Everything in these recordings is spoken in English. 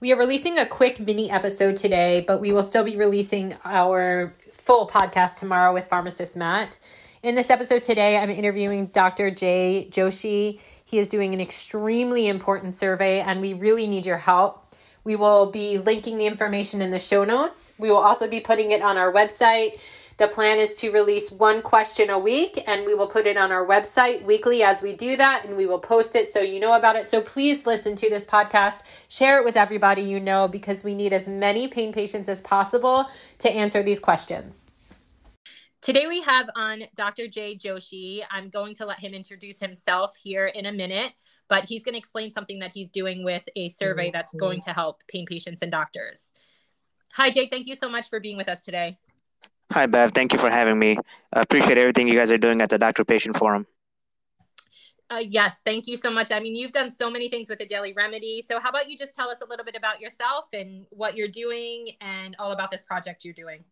We are releasing a quick mini episode today, but we will still be releasing our full podcast tomorrow with pharmacist Matt. In this episode today, I'm interviewing Dr. Jay Joshi. He is doing an extremely important survey, and we really need your help. We will be linking the information in the show notes. We will also be putting it on our website. The plan is to release one question a week, and we will put it on our website weekly as we do that, and we will post it so you know about it. So please listen to this podcast, share it with everybody you know, because we need as many pain patients as possible to answer these questions. Today we have on Dr. Jay Joshi. I'm going to let him introduce himself here in a minute, but he's going to explain something that he's doing with a survey that's mm-hmm. going to help pain patients and doctors. Hi, Jay. Thank you so much for being with us today. Hi, Bev. Thank you for having me. I appreciate everything you guys are doing at the Doctor Patient Forum. Uh, yes, thank you so much. I mean, you've done so many things with the Daily Remedy. So, how about you just tell us a little bit about yourself and what you're doing and all about this project you're doing?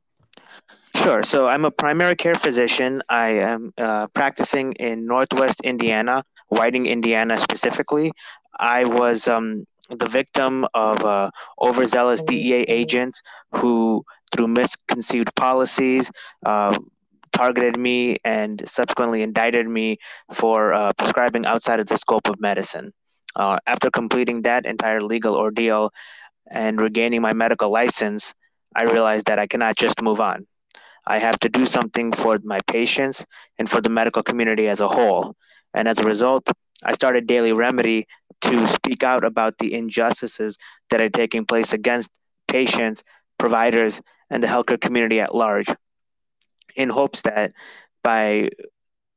Sure. So, I'm a primary care physician. I am uh, practicing in Northwest Indiana, Whiting, Indiana specifically. I was um, the victim of uh, overzealous DEA agents who through misconceived policies, uh, targeted me and subsequently indicted me for uh, prescribing outside of the scope of medicine. Uh, after completing that entire legal ordeal and regaining my medical license, I realized that I cannot just move on. I have to do something for my patients and for the medical community as a whole. And as a result, I started Daily Remedy to speak out about the injustices that are taking place against patients, providers, and the healthcare community at large in hopes that by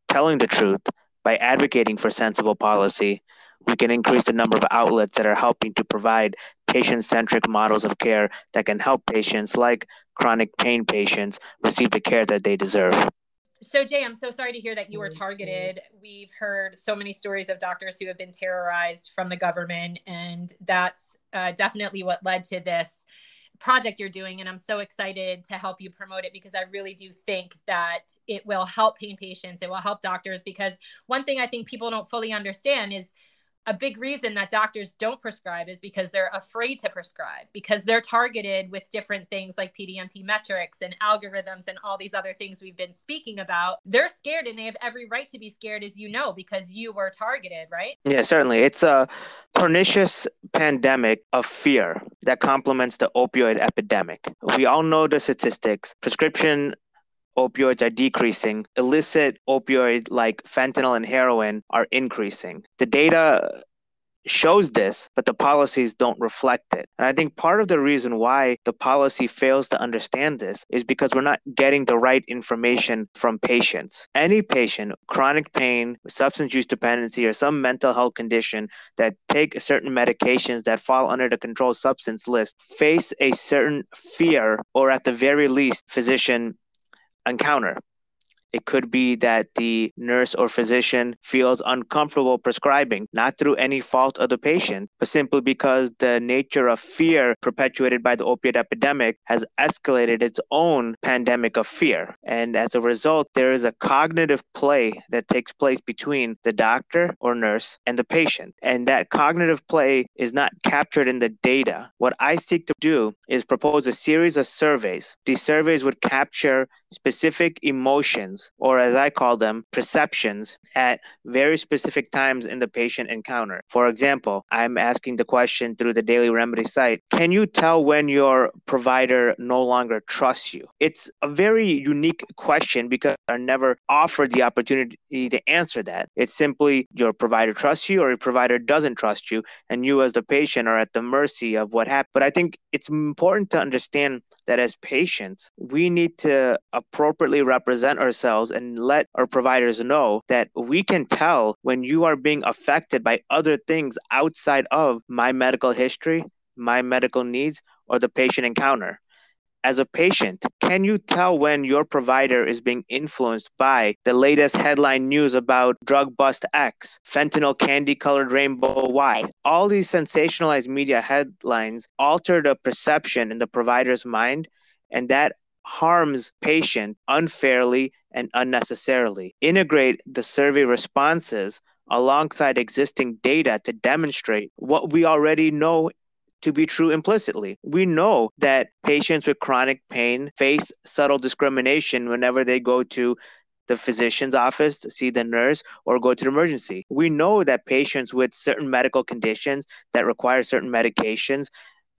telling the truth, by advocating for sensible policy, we can increase the number of outlets that are helping to provide patient centric models of care that can help patients like chronic pain patients receive the care that they deserve. So, Jay, I'm so sorry to hear that you were targeted. We've heard so many stories of doctors who have been terrorized from the government, and that's uh, definitely what led to this project you're doing and i'm so excited to help you promote it because i really do think that it will help pain patients it will help doctors because one thing i think people don't fully understand is a big reason that doctors don't prescribe is because they're afraid to prescribe because they're targeted with different things like PDMP metrics and algorithms and all these other things we've been speaking about. They're scared and they have every right to be scared, as you know, because you were targeted, right? Yeah, certainly. It's a pernicious pandemic of fear that complements the opioid epidemic. We all know the statistics. Prescription opioids are decreasing, illicit opioid like fentanyl and heroin are increasing. The data shows this, but the policies don't reflect it. And I think part of the reason why the policy fails to understand this is because we're not getting the right information from patients. Any patient, chronic pain, substance use dependency, or some mental health condition that take certain medications that fall under the controlled substance list face a certain fear or at the very least physician encounter. It could be that the nurse or physician feels uncomfortable prescribing, not through any fault of the patient, but simply because the nature of fear perpetuated by the opiate epidemic has escalated its own pandemic of fear. And as a result, there is a cognitive play that takes place between the doctor or nurse and the patient. And that cognitive play is not captured in the data. What I seek to do is propose a series of surveys. These surveys would capture specific emotions or as I call them, perceptions, at very specific times in the patient encounter. For example, I'm asking the question through the Daily Remedy site Can you tell when your provider no longer trusts you? It's a very unique question because I never offered the opportunity to answer that. It's simply your provider trusts you or your provider doesn't trust you, and you as the patient are at the mercy of what happened. But I think it's important to understand that as patients, we need to appropriately represent ourselves and let our providers know that we can tell when you are being affected by other things outside of my medical history, my medical needs, or the patient encounter. As a patient, can you tell when your provider is being influenced by the latest headline news about drug bust X, fentanyl candy colored rainbow Y? All these sensationalized media headlines alter the perception in the provider's mind, and that harms patient unfairly and unnecessarily. Integrate the survey responses alongside existing data to demonstrate what we already know to be true implicitly. We know that patients with chronic pain face subtle discrimination whenever they go to the physician's office to see the nurse or go to the emergency. We know that patients with certain medical conditions that require certain medications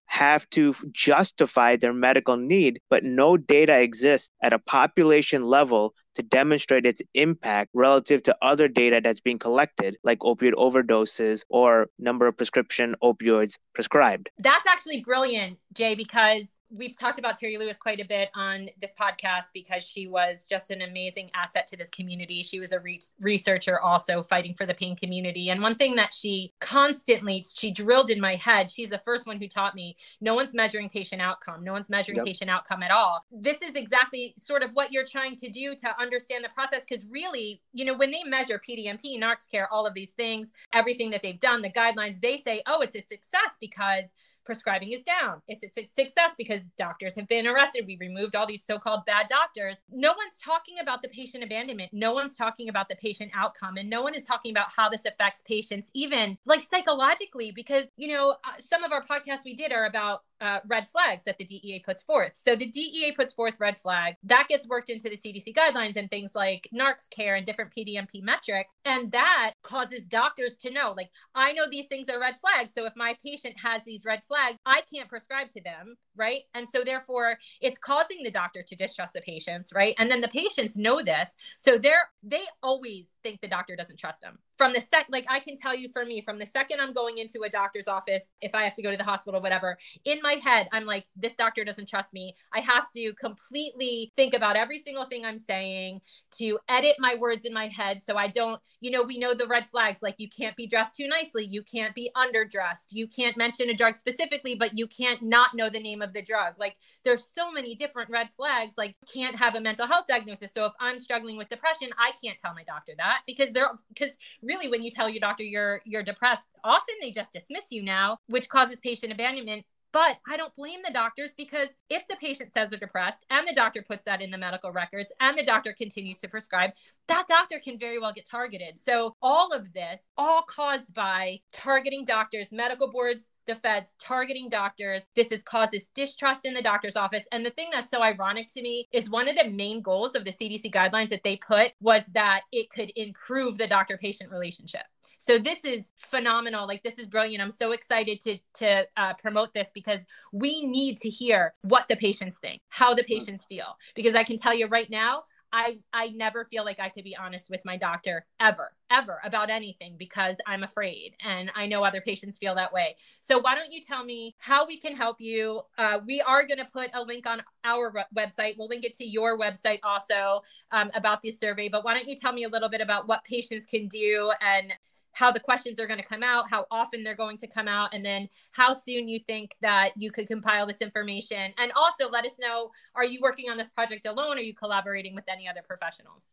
have to justify their medical need, but no data exists at a population level to demonstrate its impact relative to other data that's being collected, like opioid overdoses or number of prescription opioids prescribed. That's actually brilliant, Jay, because we've talked about Terri Lewis quite a bit on this podcast because she was just an amazing asset to this community. She was a re- researcher also fighting for the pain community. And one thing that she constantly she drilled in my head, she's the first one who taught me, no one's measuring patient outcome. No one's measuring yep. patient outcome at all. This is exactly sort of what you're trying to do to understand the process because really, you know, when they measure PDMP, NarxCare, all of these things, everything that they've done, the guidelines, they say, "Oh, it's a success because prescribing is down. It's a success because doctors have been arrested. We removed all these so called bad doctors. No one's talking about the patient abandonment. No one's talking about the patient outcome. And no one is talking about how this affects patients, even like psychologically, because, you know, uh, some of our podcasts we did are about uh, red flags that the DEA puts forth. So the DEA puts forth red flags that gets worked into the CDC guidelines and things like NarxCare and different PDMP metrics. And that causes doctors to know, like, I know these things are red flags. So if my patient has these red flags, I can't prescribe to them. Right. And so therefore it's causing the doctor to distrust the patients. Right. And then the patients know this. So they're, they always think the doctor doesn't trust them from the sec, like I can tell you for me, from the second I'm going into a doctor's office, if I have to go to the hospital, whatever, in my head, I'm like, this doctor doesn't trust me. I have to completely think about every single thing I'm saying to edit my words in my head so I don't, you know, we know the red flags like you can't be dressed too nicely, you can't be underdressed, you can't mention a drug specifically, but you can't not know the name of the drug. Like there's so many different red flags. Like can't have a mental health diagnosis. So if I'm struggling with depression, I can't tell my doctor that because they're because really when you tell your doctor you're you're depressed often they just dismiss you now which causes patient abandonment but I don't blame the doctors because if the patient says they're depressed and the doctor puts that in the medical records and the doctor continues to prescribe, that doctor can very well get targeted. So, all of this, all caused by targeting doctors, medical boards, the feds targeting doctors. This has caused this distrust in the doctor's office. And the thing that's so ironic to me is one of the main goals of the CDC guidelines that they put was that it could improve the doctor patient relationship. So this is phenomenal. Like this is brilliant. I'm so excited to to uh, promote this because we need to hear what the patients think, how the patients feel. Because I can tell you right now, I I never feel like I could be honest with my doctor ever ever about anything because I'm afraid and I know other patients feel that way. So why don't you tell me how we can help you? Uh, we are going to put a link on our website. We'll link it to your website also um, about this survey. But why don't you tell me a little bit about what patients can do and how the questions are going to come out, how often they're going to come out, and then how soon you think that you could compile this information. And also let us know are you working on this project alone? Or are you collaborating with any other professionals?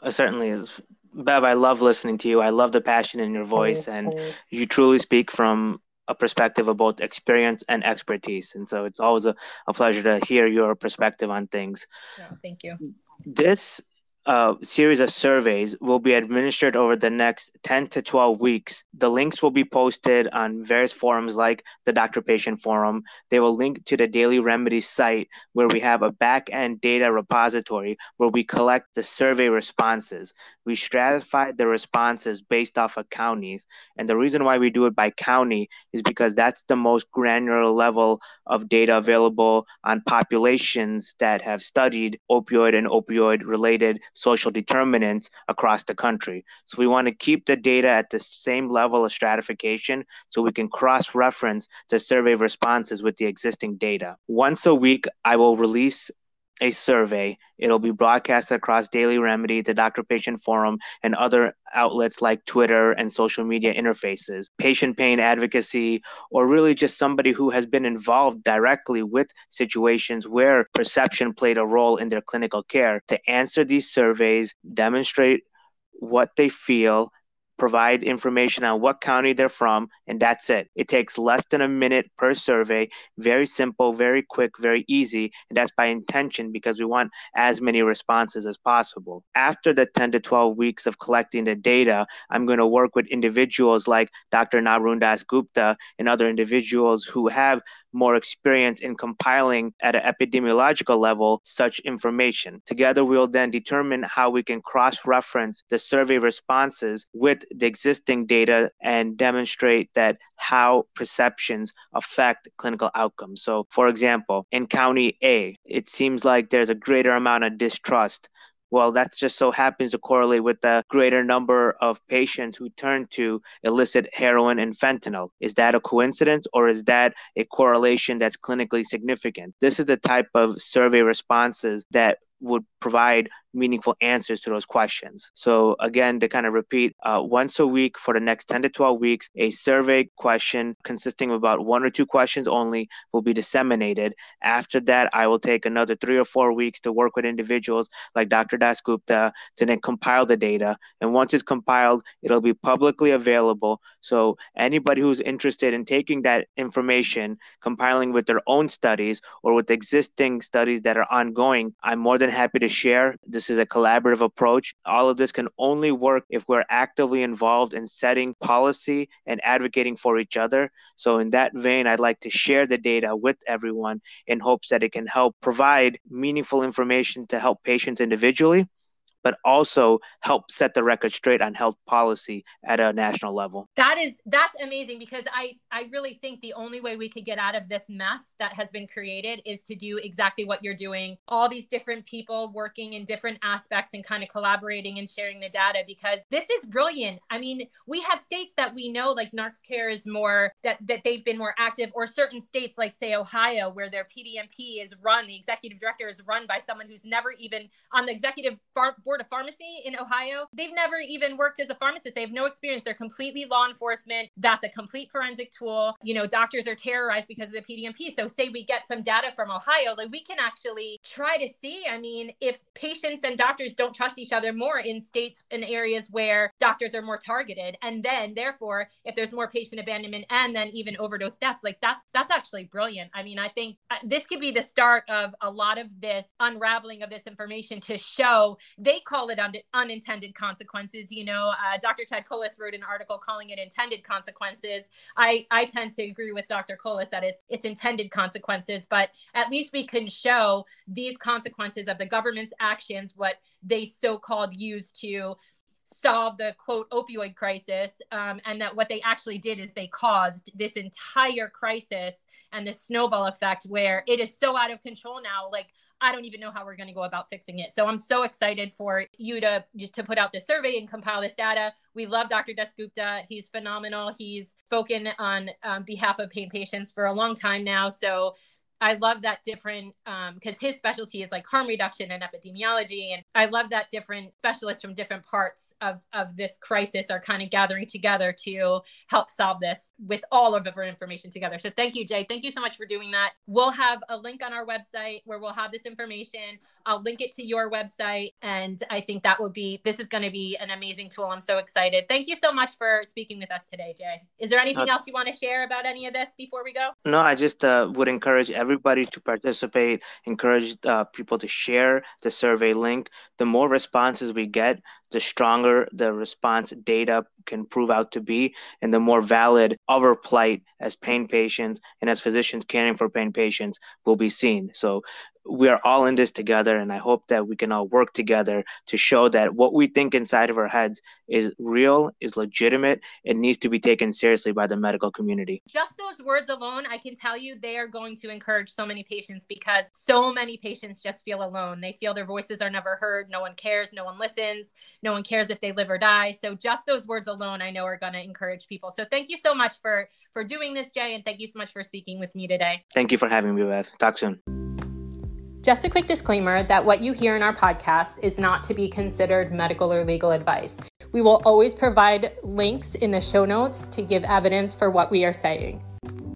Uh, certainly is. Bev, I love listening to you. I love the passion in your voice, and you truly speak from a perspective of both experience and expertise. And so it's always a, a pleasure to hear your perspective on things. Yeah, thank you. This uh, series of surveys will be administered over the next 10 to 12 weeks. The links will be posted on various forums like the Doctor Patient Forum. They will link to the Daily Remedies site where we have a back end data repository where we collect the survey responses. We stratify the responses based off of counties. And the reason why we do it by county is because that's the most granular level of data available on populations that have studied opioid and opioid related social determinants across the country. So we want to keep the data at the same level of stratification so we can cross reference the survey responses with the existing data. Once a week, I will release a survey. It'll be broadcast across Daily Remedy, the Doctor Patient Forum, and other outlets like Twitter and social media interfaces. Patient pain advocacy, or really just somebody who has been involved directly with situations where perception played a role in their clinical care to answer these surveys, demonstrate what they feel, provide information on what county they're from, and that's it. It takes less than a minute per survey. Very simple, very quick, very easy. And that's by intention because we want as many responses as possible. After the 10 to 12 weeks of collecting the data, I'm going to work with individuals like Dr. Nabarun Dasgupta and other individuals who have more experience in compiling at an epidemiological level such information. Together, we'll then determine how we can cross reference the survey responses with the existing data and demonstrate that how perceptions affect clinical outcomes. So, for example, in County A, it seems like there's a greater amount of distrust well, that just so happens to correlate with the greater number of patients who turn to illicit heroin and fentanyl. Is that a coincidence or is that a correlation that's clinically significant? This is the type of survey responses that would provide meaningful answers to those questions. So, again, to kind of repeat, uh, once a week for the next 10 to 12 weeks, a survey question consisting of about one or two questions only will be disseminated. After that, I will take another three or four weeks to work with individuals like Dr. Dasgupta to then compile the data. And once it's compiled, it'll be publicly available. So, anybody who's interested in taking that information, compiling with their own studies or with existing studies that are ongoing, I'm more than happy to share. This this is a collaborative approach. All of this can only work if we're actively involved in setting policy and advocating for each other. So, in that vein, I'd like to share the data with everyone in hopes that it can help provide meaningful information to help patients individually but also help set the record straight on health policy at a national level. That is that's amazing because I I really think the only way we could get out of this mess that has been created is to do exactly what you're doing. All these different people working in different aspects and kind of collaborating and sharing the data because this is brilliant. I mean, we have states that we know like Narcs NarxCare is more that that they've been more active or certain states like say Ohio where their PDMP is run, the executive director is run by someone who's never even on the executive board board of pharmacy in Ohio, they've never even worked as a pharmacist. They have no experience. They're completely law enforcement. That's a complete forensic tool. You know, doctors are terrorized because of the PDMP. So, say we get some data from Ohio, like we can actually try to see. I mean, if patients and doctors don't trust each other more in states and areas where doctors are more targeted, and then therefore, if there's more patient abandonment and then even overdose deaths, like that's that's actually brilliant. I mean, I think uh, this could be the start of a lot of this unraveling of this information to show they call it un- unintended consequences. You know, uh, Dr. Ted Kolas wrote an article calling it intended consequences. I, I tend to agree with Dr. Kolas that it's it's intended consequences, but at least we can show these consequences of the government's actions, what they so-called use to solve the quote opioid crisis um, and that what they actually did is they caused this entire crisis and the snowball effect where it is so out of control now like I don't even know how we're going to go about fixing it. So I'm so excited for you to just to put out this survey and compile this data. We love Dr. Dasgupta. He's phenomenal. He's spoken on um, behalf of pain patients for a long time now. So I love that different because um, his specialty is like harm reduction and epidemiology, and I love that different specialists from different parts of of this crisis are kind of gathering together to help solve this with all of our information together. So thank you, Jay. Thank you so much for doing that. We'll have a link on our website where we'll have this information. I'll link it to your website, and I think that would be this is going to be an amazing tool. I'm so excited. Thank you so much for speaking with us today, Jay. Is there anything uh, else you want to share about any of this before we go? No, I just uh, would encourage every everybody to participate, encourage uh, people to share the survey link. The more responses we get, the stronger the response data can prove out to be, and the more valid our plight as pain patients and as physicians caring for pain patients will be seen. So we are all in this together and i hope that we can all work together to show that what we think inside of our heads is real is legitimate it needs to be taken seriously by the medical community. Just those words alone i can tell you they are going to encourage so many patients because so many patients just feel alone. They feel their voices are never heard no one cares no one listens no one cares if they live or die. So just those words alone i know are going to encourage people so thank you so much for for doing this jay and thank you so much for speaking with me today thank you for having me Bev talk soon Just a quick disclaimer that what you hear in our podcast is not to be considered medical or legal advice. We will always provide links in the show notes to give evidence for what we are saying.